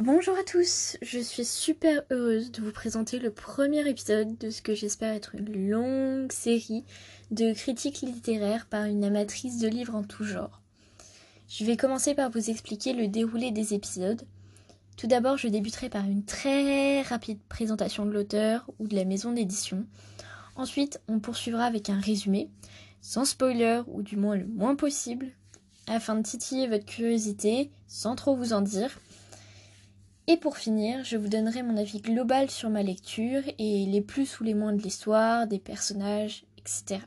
Bonjour à tous, je suis super heureuse de vous présenter le premier épisode de ce que j'espère être une longue série de critiques littéraires par une amatrice de livres en tout genre. Je vais commencer par vous expliquer le déroulé des épisodes. Tout d'abord, je débuterai par une très rapide présentation de l'auteur ou de la maison d'édition. Ensuite, on poursuivra avec un résumé, sans spoiler ou du moins le moins possible, afin de titiller votre curiosité sans trop vous en dire. Et pour finir, je vous donnerai mon avis global sur ma lecture et les plus ou les moins de l'histoire, des personnages, etc.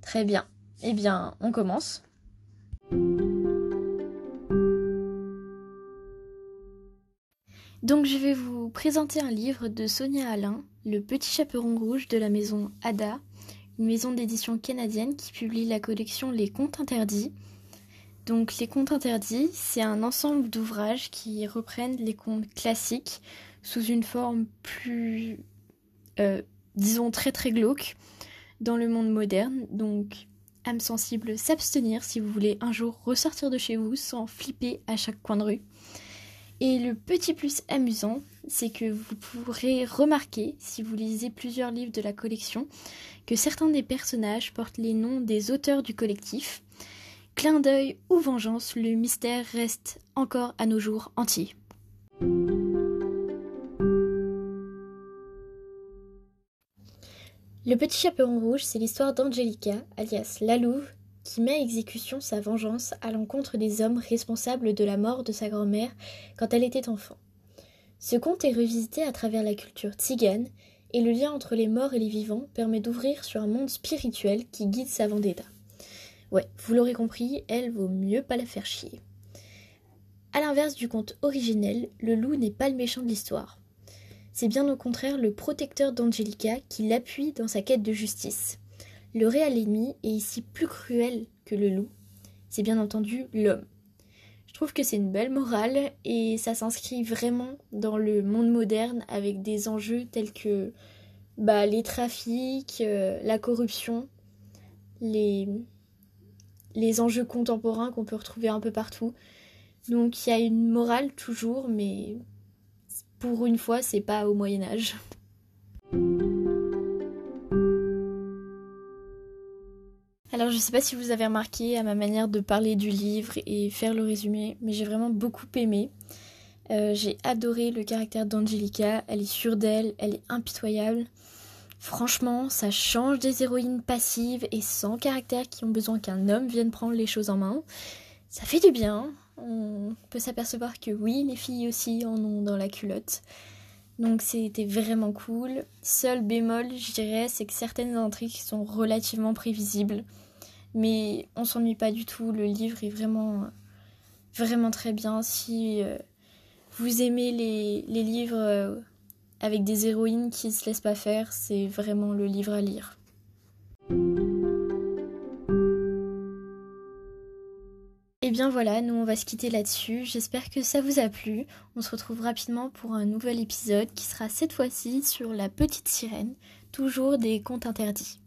Très bien. Eh bien, on commence. Donc je vais vous présenter un livre de Sonia Alain, Le Petit Chaperon Rouge de la maison Ada, une maison d'édition canadienne qui publie la collection Les Contes Interdits, donc les contes interdits, c'est un ensemble d'ouvrages qui reprennent les contes classiques sous une forme plus, euh, disons, très très glauque dans le monde moderne. Donc âme sensible, s'abstenir si vous voulez un jour ressortir de chez vous sans flipper à chaque coin de rue. Et le petit plus amusant, c'est que vous pourrez remarquer, si vous lisez plusieurs livres de la collection, que certains des personnages portent les noms des auteurs du collectif, Clin d'œil ou vengeance, le mystère reste encore à nos jours entier. Le petit chaperon rouge, c'est l'histoire d'Angelica, alias La Louve, qui met à exécution sa vengeance à l'encontre des hommes responsables de la mort de sa grand-mère quand elle était enfant. Ce conte est revisité à travers la culture tzigane et le lien entre les morts et les vivants permet d'ouvrir sur un monde spirituel qui guide sa vendetta. Ouais, vous l'aurez compris, elle vaut mieux pas la faire chier. A l'inverse du conte originel, le loup n'est pas le méchant de l'histoire. C'est bien au contraire le protecteur d'Angelica qui l'appuie dans sa quête de justice. Le réel ennemi est ici plus cruel que le loup. C'est bien entendu l'homme. Je trouve que c'est une belle morale et ça s'inscrit vraiment dans le monde moderne avec des enjeux tels que bah, les trafics, euh, la corruption, les, les enjeux contemporains qu'on peut retrouver un peu partout. Donc il y a une morale toujours, mais pour une fois, c'est pas au Moyen Âge. Alors je sais pas si vous avez remarqué à ma manière de parler du livre et faire le résumé, mais j'ai vraiment beaucoup aimé. Euh, j'ai adoré le caractère d'Angelica, elle est sûre d'elle, elle est impitoyable. Franchement, ça change des héroïnes passives et sans caractère qui ont besoin qu'un homme vienne prendre les choses en main. Ça fait du bien. On peut s'apercevoir que oui, les filles aussi en ont dans la culotte. Donc c'était vraiment cool. Seul bémol, je dirais, c'est que certaines intrigues sont relativement prévisibles. Mais on s'ennuie pas du tout. Le livre est vraiment, vraiment très bien. Si euh, vous aimez les, livres euh, avec des héroïnes qui se laissent pas faire, c'est vraiment le livre à lire. Et eh bien voilà, nous on va se quitter là-dessus. J'espère que ça vous a plu. On se retrouve rapidement pour un nouvel épisode qui sera cette fois-ci sur la petite sirène, toujours des contes interdits.